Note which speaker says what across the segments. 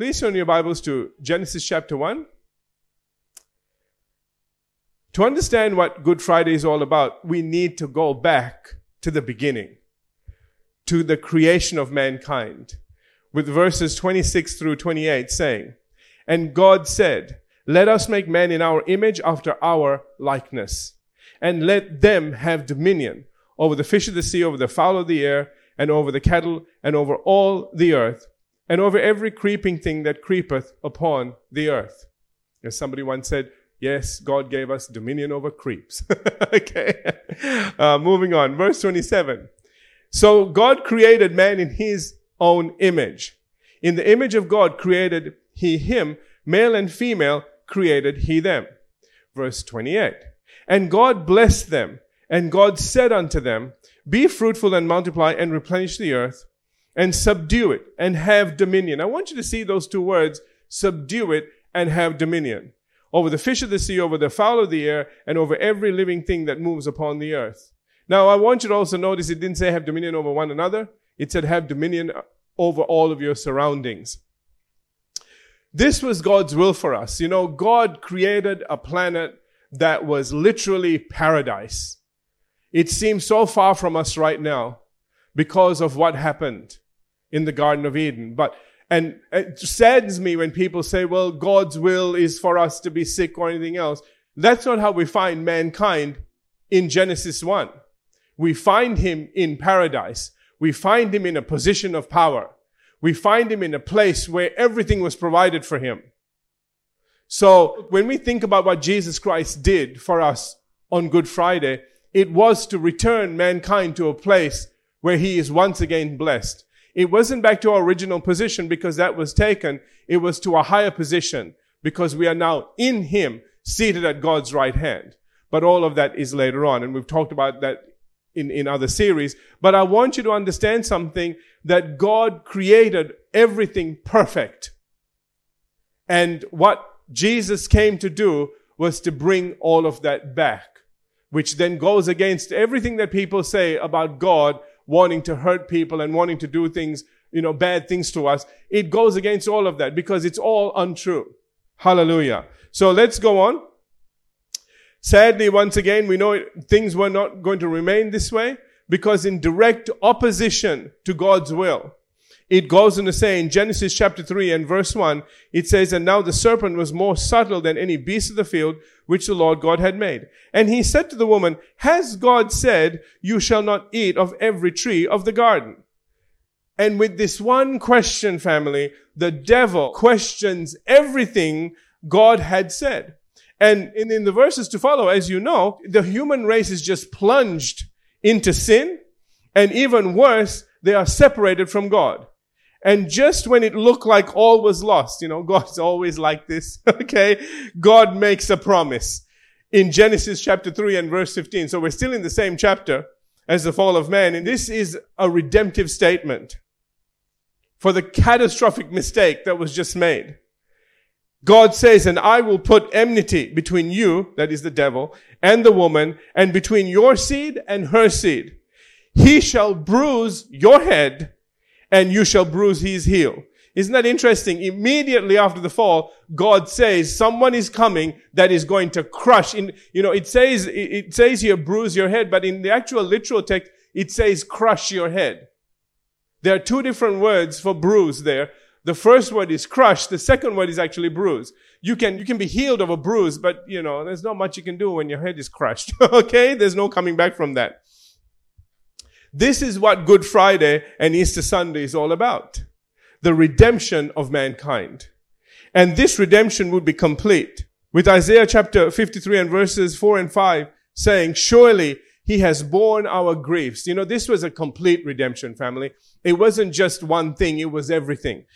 Speaker 1: Please turn your Bibles to Genesis chapter 1. To understand what Good Friday is all about, we need to go back to the beginning, to the creation of mankind, with verses 26 through 28 saying, And God said, Let us make man in our image after our likeness, and let them have dominion over the fish of the sea, over the fowl of the air, and over the cattle, and over all the earth, and over every creeping thing that creepeth upon the earth. As somebody once said, Yes, God gave us dominion over creeps. okay. Uh, moving on. Verse 27. So God created man in his own image. In the image of God created he him, male and female created he them. Verse 28. And God blessed them, and God said unto them, Be fruitful and multiply and replenish the earth, and subdue it, and have dominion. I want you to see those two words, subdue it and have dominion over the fish of the sea, over the fowl of the air, and over every living thing that moves upon the earth. Now, I want you to also notice it didn't say have dominion over one another. It said have dominion over all of your surroundings. This was God's will for us. You know, God created a planet that was literally paradise. It seems so far from us right now because of what happened in the Garden of Eden. But and it saddens me when people say, well, God's will is for us to be sick or anything else. That's not how we find mankind in Genesis 1. We find him in paradise. We find him in a position of power. We find him in a place where everything was provided for him. So when we think about what Jesus Christ did for us on Good Friday, it was to return mankind to a place where he is once again blessed. It wasn't back to our original position because that was taken. It was to a higher position because we are now in Him, seated at God's right hand. But all of that is later on. And we've talked about that in, in other series. But I want you to understand something that God created everything perfect. And what Jesus came to do was to bring all of that back, which then goes against everything that people say about God wanting to hurt people and wanting to do things, you know, bad things to us. It goes against all of that because it's all untrue. Hallelujah. So let's go on. Sadly, once again, we know things were not going to remain this way because in direct opposition to God's will, it goes on to say in Genesis chapter 3 and verse 1, it says, And now the serpent was more subtle than any beast of the field which the Lord God had made. And he said to the woman, Has God said, You shall not eat of every tree of the garden? And with this one question, family, the devil questions everything God had said. And in, in the verses to follow, as you know, the human race is just plunged into sin. And even worse, they are separated from God. And just when it looked like all was lost, you know, God's always like this, okay? God makes a promise in Genesis chapter 3 and verse 15. So we're still in the same chapter as the fall of man. And this is a redemptive statement for the catastrophic mistake that was just made. God says, and I will put enmity between you, that is the devil, and the woman, and between your seed and her seed. He shall bruise your head, and you shall bruise his heel. Isn't that interesting? Immediately after the fall, God says someone is coming that is going to crush in, you know, it says, it says here bruise your head, but in the actual literal text, it says crush your head. There are two different words for bruise there. The first word is crush. The second word is actually bruise. You can, you can be healed of a bruise, but you know, there's not much you can do when your head is crushed. okay? There's no coming back from that. This is what Good Friday and Easter Sunday is all about. The redemption of mankind. And this redemption would be complete with Isaiah chapter 53 and verses 4 and 5 saying, surely he has borne our griefs. You know, this was a complete redemption family. It wasn't just one thing. It was everything.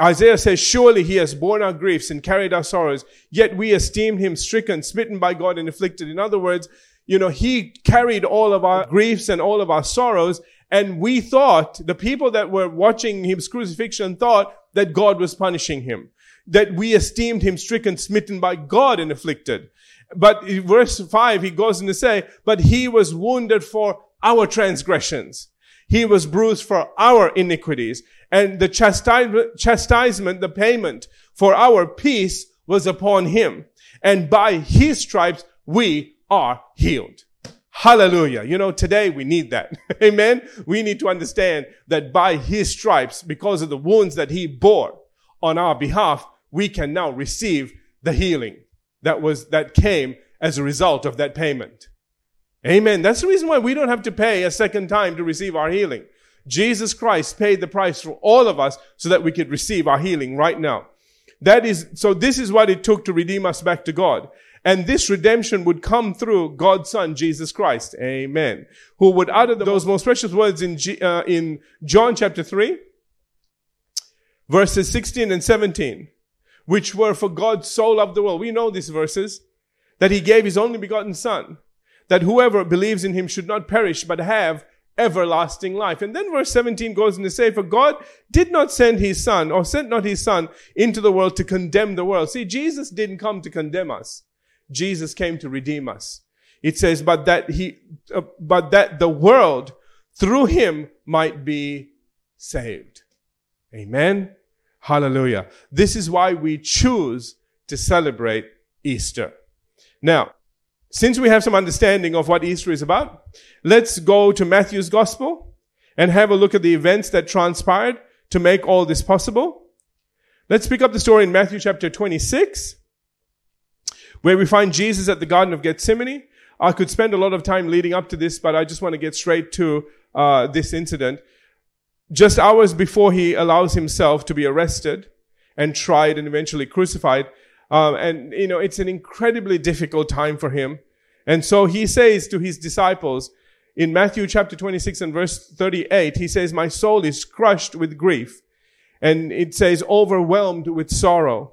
Speaker 1: Isaiah says, surely he has borne our griefs and carried our sorrows, yet we esteemed him stricken, smitten by God and afflicted. In other words, you know, he carried all of our griefs and all of our sorrows. And we thought, the people that were watching his crucifixion thought that God was punishing him. That we esteemed him stricken, smitten by God and afflicted. But in verse 5, he goes on to say, but he was wounded for our transgressions. He was bruised for our iniquities and the chastisement, the payment for our peace was upon him. And by his stripes, we are healed. Hallelujah. You know, today we need that. Amen. We need to understand that by his stripes, because of the wounds that he bore on our behalf, we can now receive the healing that was, that came as a result of that payment. Amen. That's the reason why we don't have to pay a second time to receive our healing. Jesus Christ paid the price for all of us so that we could receive our healing right now. That is, so this is what it took to redeem us back to God. And this redemption would come through God's Son, Jesus Christ. Amen. Who would utter those most precious words in, G, uh, in John chapter 3, verses 16 and 17, which were for God so loved the world. We know these verses, that he gave his only begotten Son, that whoever believes in him should not perish, but have everlasting life. And then verse 17 goes on to say, for God did not send his son or sent not his son into the world to condemn the world. See, Jesus didn't come to condemn us. Jesus came to redeem us. It says, but that he, uh, but that the world through him might be saved. Amen. Hallelujah. This is why we choose to celebrate Easter. Now, since we have some understanding of what Easter is about, let's go to Matthew's gospel and have a look at the events that transpired to make all this possible. Let's pick up the story in Matthew chapter 26, where we find Jesus at the Garden of Gethsemane. I could spend a lot of time leading up to this, but I just want to get straight to uh, this incident. Just hours before he allows himself to be arrested and tried and eventually crucified, um, and, you know, it's an incredibly difficult time for him. And so he says to his disciples in Matthew chapter 26 and verse 38, he says, my soul is crushed with grief. And it says, overwhelmed with sorrow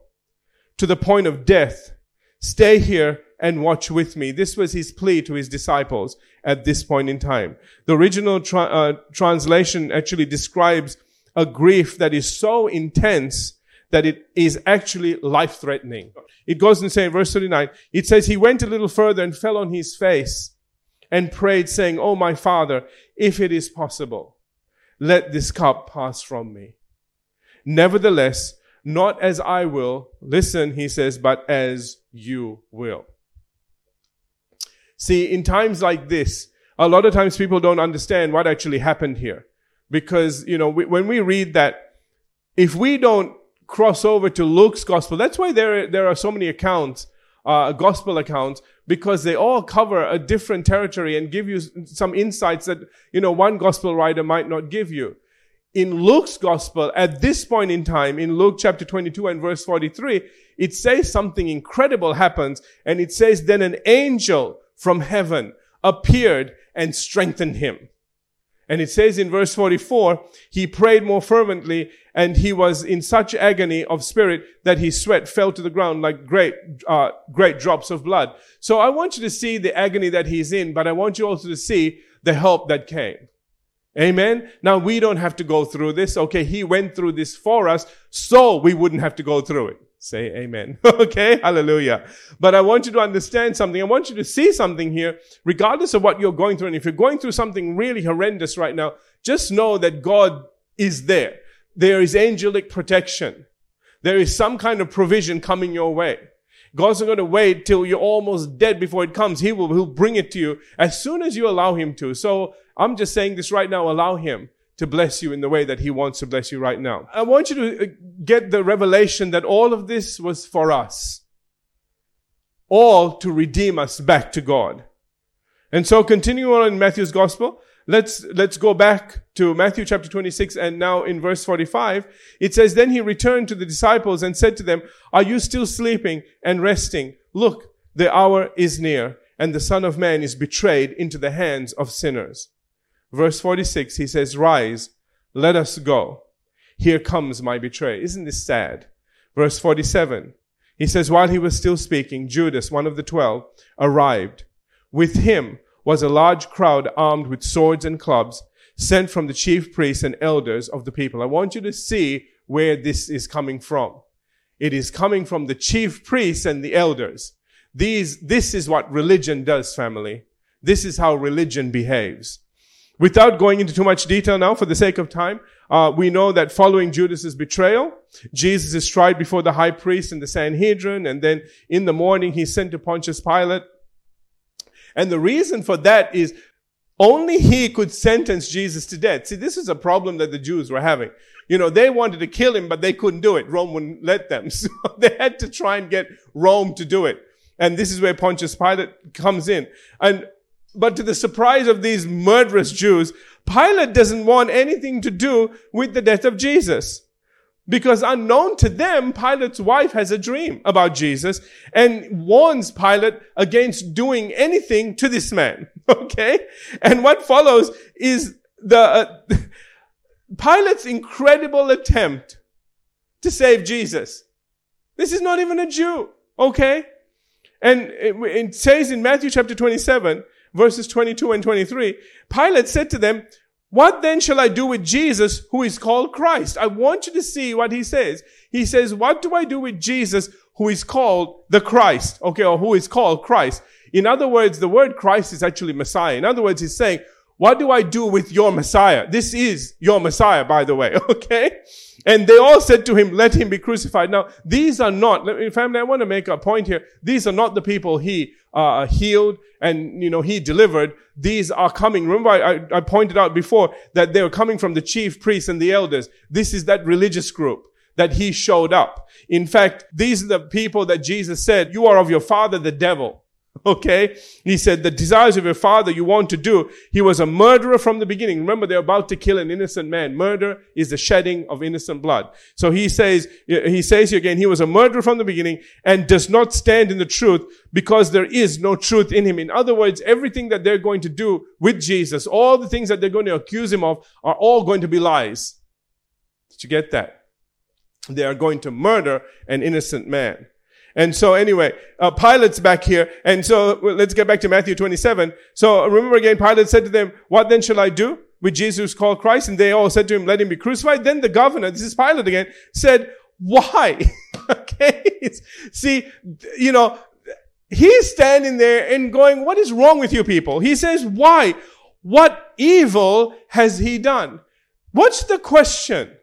Speaker 1: to the point of death. Stay here and watch with me. This was his plea to his disciples at this point in time. The original tra- uh, translation actually describes a grief that is so intense that it is actually life threatening. It goes and say in verse 39, it says, he went a little further and fell on his face and prayed saying, Oh, my father, if it is possible, let this cup pass from me. Nevertheless, not as I will, listen, he says, but as you will. See, in times like this, a lot of times people don't understand what actually happened here. Because, you know, we, when we read that, if we don't cross over to Luke's gospel. That's why there, there are so many accounts, uh, gospel accounts, because they all cover a different territory and give you some insights that, you know, one gospel writer might not give you. In Luke's gospel, at this point in time, in Luke chapter 22 and verse 43, it says something incredible happens, and it says, then an angel from heaven appeared and strengthened him. And it says in verse 44, he prayed more fervently and he was in such agony of spirit that his sweat fell to the ground like great, uh, great drops of blood. So I want you to see the agony that he's in, but I want you also to see the help that came. Amen. Now we don't have to go through this. Okay. He went through this for us so we wouldn't have to go through it. Say amen. okay. Hallelujah. But I want you to understand something. I want you to see something here, regardless of what you're going through. And if you're going through something really horrendous right now, just know that God is there. There is angelic protection. There is some kind of provision coming your way. God's not going to wait till you're almost dead before it comes. He will, he'll bring it to you as soon as you allow him to. So I'm just saying this right now. Allow him to bless you in the way that he wants to bless you right now. I want you to uh, get the revelation that all of this was for us. All to redeem us back to God. And so continuing on in Matthew's gospel, let's, let's go back to Matthew chapter 26 and now in verse 45, it says, Then he returned to the disciples and said to them, Are you still sleeping and resting? Look, the hour is near and the son of man is betrayed into the hands of sinners. Verse 46, he says, Rise, let us go. Here comes my betrayer. Isn't this sad? Verse 47, he says, While he was still speaking, Judas, one of the twelve, arrived. With him was a large crowd armed with swords and clubs, sent from the chief priests and elders of the people. I want you to see where this is coming from. It is coming from the chief priests and the elders. These, this is what religion does, family. This is how religion behaves. Without going into too much detail now for the sake of time, uh, we know that following Judas's betrayal, Jesus is tried before the high priest and the Sanhedrin, and then in the morning he's sent to Pontius Pilate. And the reason for that is only he could sentence Jesus to death. See, this is a problem that the Jews were having. You know, they wanted to kill him, but they couldn't do it. Rome wouldn't let them. So they had to try and get Rome to do it. And this is where Pontius Pilate comes in. And, but to the surprise of these murderous Jews, Pilate doesn't want anything to do with the death of Jesus. Because unknown to them, Pilate's wife has a dream about Jesus and warns Pilate against doing anything to this man. Okay? And what follows is the, uh, Pilate's incredible attempt to save Jesus. This is not even a Jew. Okay? And it, it says in Matthew chapter 27, verses 22 and 23, Pilate said to them, what then shall I do with Jesus who is called Christ? I want you to see what he says. He says, what do I do with Jesus who is called the Christ? Okay, or who is called Christ. In other words, the word Christ is actually Messiah. In other words, he's saying, what do I do with your Messiah? This is your Messiah, by the way. Okay. And they all said to him, let him be crucified. Now, these are not, family, I want to make a point here. These are not the people he uh, healed and, you know, he delivered. These are coming. Remember, I, I pointed out before that they were coming from the chief priests and the elders. This is that religious group that he showed up. In fact, these are the people that Jesus said, you are of your father, the devil. Okay? He said, the desires of your father you want to do. He was a murderer from the beginning. Remember, they're about to kill an innocent man. Murder is the shedding of innocent blood. So he says, he says here again, he was a murderer from the beginning and does not stand in the truth because there is no truth in him. In other words, everything that they're going to do with Jesus, all the things that they're going to accuse him of are all going to be lies. Did you get that? They are going to murder an innocent man. And so anyway, uh, Pilate's back here. And so let's get back to Matthew 27. So remember again, Pilate said to them, what then shall I do with Jesus called Christ? And they all said to him, let him be crucified. Then the governor, this is Pilate again, said, why? okay. See, you know, he's standing there and going, what is wrong with you people? He says, why? What evil has he done? What's the question?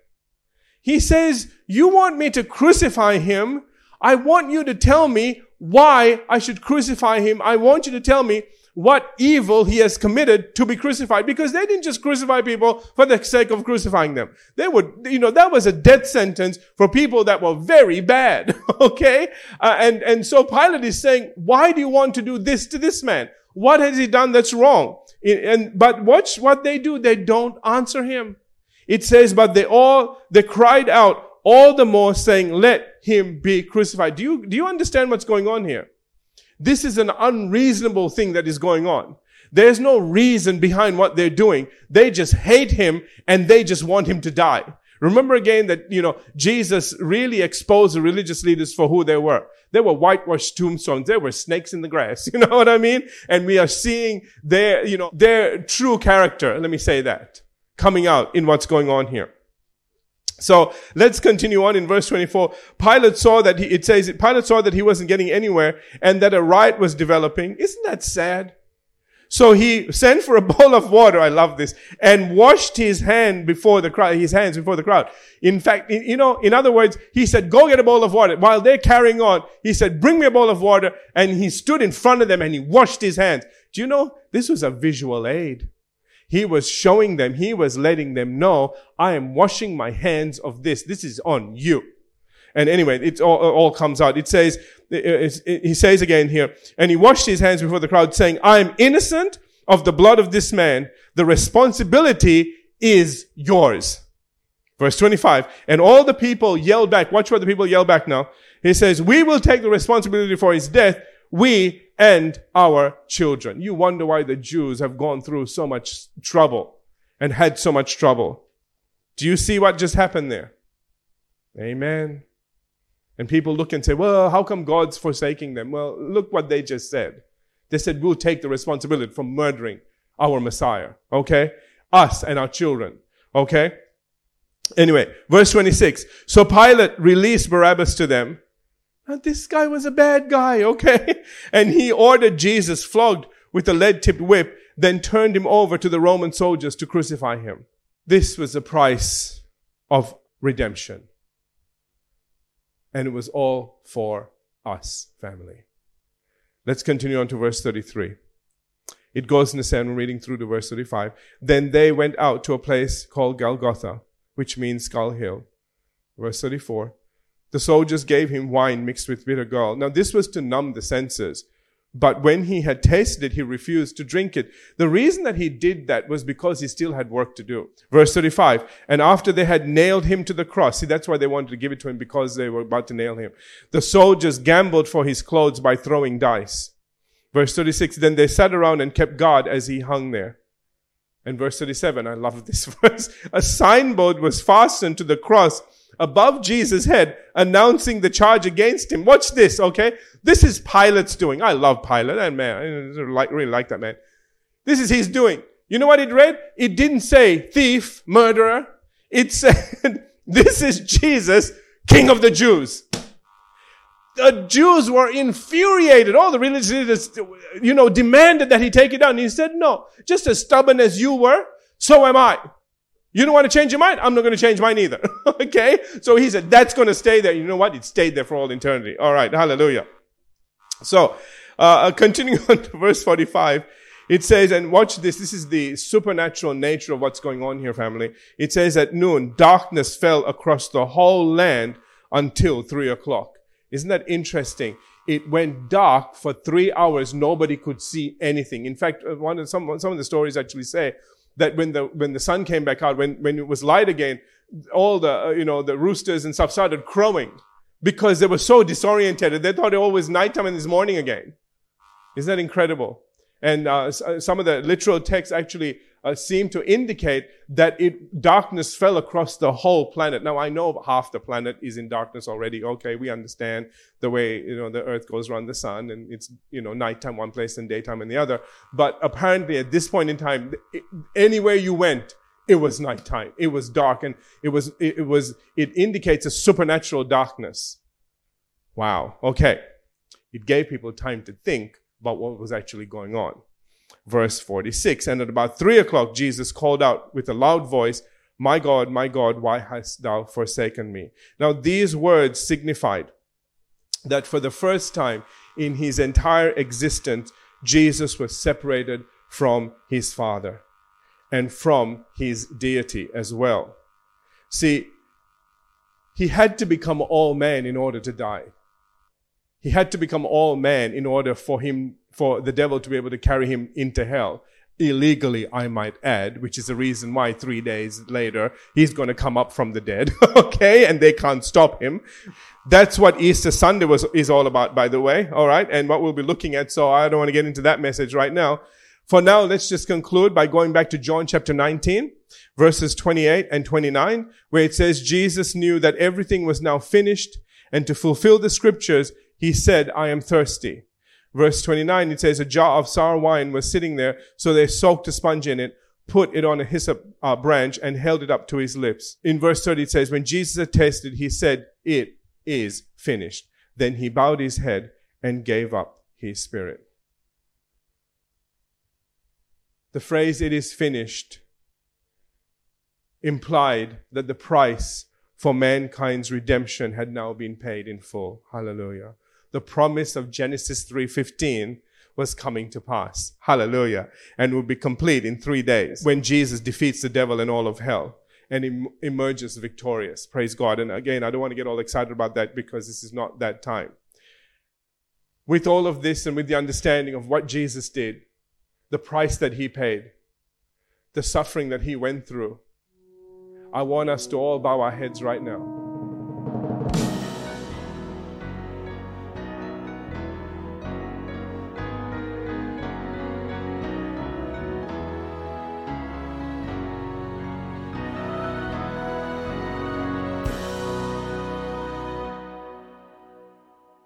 Speaker 1: He says, you want me to crucify him I want you to tell me why I should crucify him. I want you to tell me what evil he has committed to be crucified because they didn't just crucify people for the sake of crucifying them. They would, you know, that was a death sentence for people that were very bad. okay. Uh, and, and so Pilate is saying, why do you want to do this to this man? What has he done that's wrong? And, but watch what they do. They don't answer him. It says, but they all, they cried out, all the more saying, let him be crucified. Do you, do you understand what's going on here? This is an unreasonable thing that is going on. There's no reason behind what they're doing. They just hate him and they just want him to die. Remember again that, you know, Jesus really exposed the religious leaders for who they were. They were whitewashed tombstones. They were snakes in the grass. You know what I mean? And we are seeing their, you know, their true character. Let me say that coming out in what's going on here. So let's continue on in verse 24. Pilate saw that he, it says, Pilate saw that he wasn't getting anywhere and that a riot was developing. Isn't that sad? So he sent for a bowl of water. I love this and washed his hand before the crowd, his hands before the crowd. In fact, you know, in other words, he said, go get a bowl of water. While they're carrying on, he said, bring me a bowl of water. And he stood in front of them and he washed his hands. Do you know, this was a visual aid. He was showing them, he was letting them know, I am washing my hands of this. This is on you. And anyway, it all, all comes out. It says, he says again here, and he washed his hands before the crowd saying, I am innocent of the blood of this man. The responsibility is yours. Verse 25. And all the people yelled back. Watch what the people yell back now. He says, we will take the responsibility for his death. We and our children. You wonder why the Jews have gone through so much trouble and had so much trouble. Do you see what just happened there? Amen. And people look and say, well, how come God's forsaking them? Well, look what they just said. They said, we'll take the responsibility for murdering our Messiah. Okay? Us and our children. Okay? Anyway, verse 26. So Pilate released Barabbas to them this guy was a bad guy, okay? And he ordered Jesus flogged with a lead tipped whip. then turned him over to the Roman soldiers to crucify him. This was the price of redemption. And it was all for us, family. Let's continue on to verse 33. It goes in the same, reading through to verse 35. Then they went out to a place called Golgotha, which means skull hill. Verse 34. The soldiers gave him wine mixed with bitter gall. Now this was to numb the senses. But when he had tasted it, he refused to drink it. The reason that he did that was because he still had work to do. Verse 35. And after they had nailed him to the cross, see, that's why they wanted to give it to him because they were about to nail him. The soldiers gambled for his clothes by throwing dice. Verse 36. Then they sat around and kept guard as he hung there. And verse 37, I love this verse. A signboard was fastened to the cross above Jesus' head announcing the charge against him. Watch this, okay? This is Pilate's doing. I love Pilate. And man, I really like that man. This is his doing. You know what it read? It didn't say thief, murderer. It said, this is Jesus, King of the Jews. The Jews were infuriated. All the religious leaders, you know, demanded that he take it down. He said, no, just as stubborn as you were, so am I. You don't want to change your mind? I'm not going to change mine either. okay? So he said, that's going to stay there. You know what? It stayed there for all eternity. All right. Hallelujah. So, uh, uh continuing on to verse 45, it says, and watch this, this is the supernatural nature of what's going on here, family. It says at noon, darkness fell across the whole land until three o'clock. Isn't that interesting? It went dark for three hours. Nobody could see anything. In fact, uh, one of, some, some of the stories actually say that when the when the sun came back out, when when it was light again, all the uh, you know the roosters and stuff started crowing because they were so disoriented. They thought it was nighttime and it's morning again. Isn't that incredible? And uh, uh some of the literal text actually uh, seem to indicate that it darkness fell across the whole planet. Now I know half the planet is in darkness already. Okay, we understand the way you know the Earth goes around the sun, and it's you know nighttime one place and daytime in the other. But apparently, at this point in time, it, anywhere you went, it was nighttime. It was dark, and it was it, it was it indicates a supernatural darkness. Wow. Okay, it gave people time to think about what was actually going on verse 46. And at about three o'clock, Jesus called out with a loud voice, My God, my God, why hast thou forsaken me? Now, these words signified that for the first time in his entire existence, Jesus was separated from his Father and from his deity as well. See, he had to become all man in order to die. He had to become all man in order for him for the devil to be able to carry him into hell. Illegally, I might add, which is the reason why three days later he's going to come up from the dead. okay. And they can't stop him. That's what Easter Sunday was, is all about, by the way. All right. And what we'll be looking at. So I don't want to get into that message right now. For now, let's just conclude by going back to John chapter 19, verses 28 and 29, where it says Jesus knew that everything was now finished and to fulfill the scriptures, he said, I am thirsty. Verse 29, it says, a jar of sour wine was sitting there, so they soaked a sponge in it, put it on a hyssop uh, branch, and held it up to his lips. In verse 30, it says, when Jesus had tasted, he said, it is finished. Then he bowed his head and gave up his spirit. The phrase, it is finished, implied that the price for mankind's redemption had now been paid in full. Hallelujah the promise of Genesis 3:15 was coming to pass. Hallelujah. And will be complete in 3 days when Jesus defeats the devil and all of hell and em- emerges victorious. Praise God. And again, I don't want to get all excited about that because this is not that time. With all of this and with the understanding of what Jesus did, the price that he paid, the suffering that he went through, I want us to all bow our heads right now.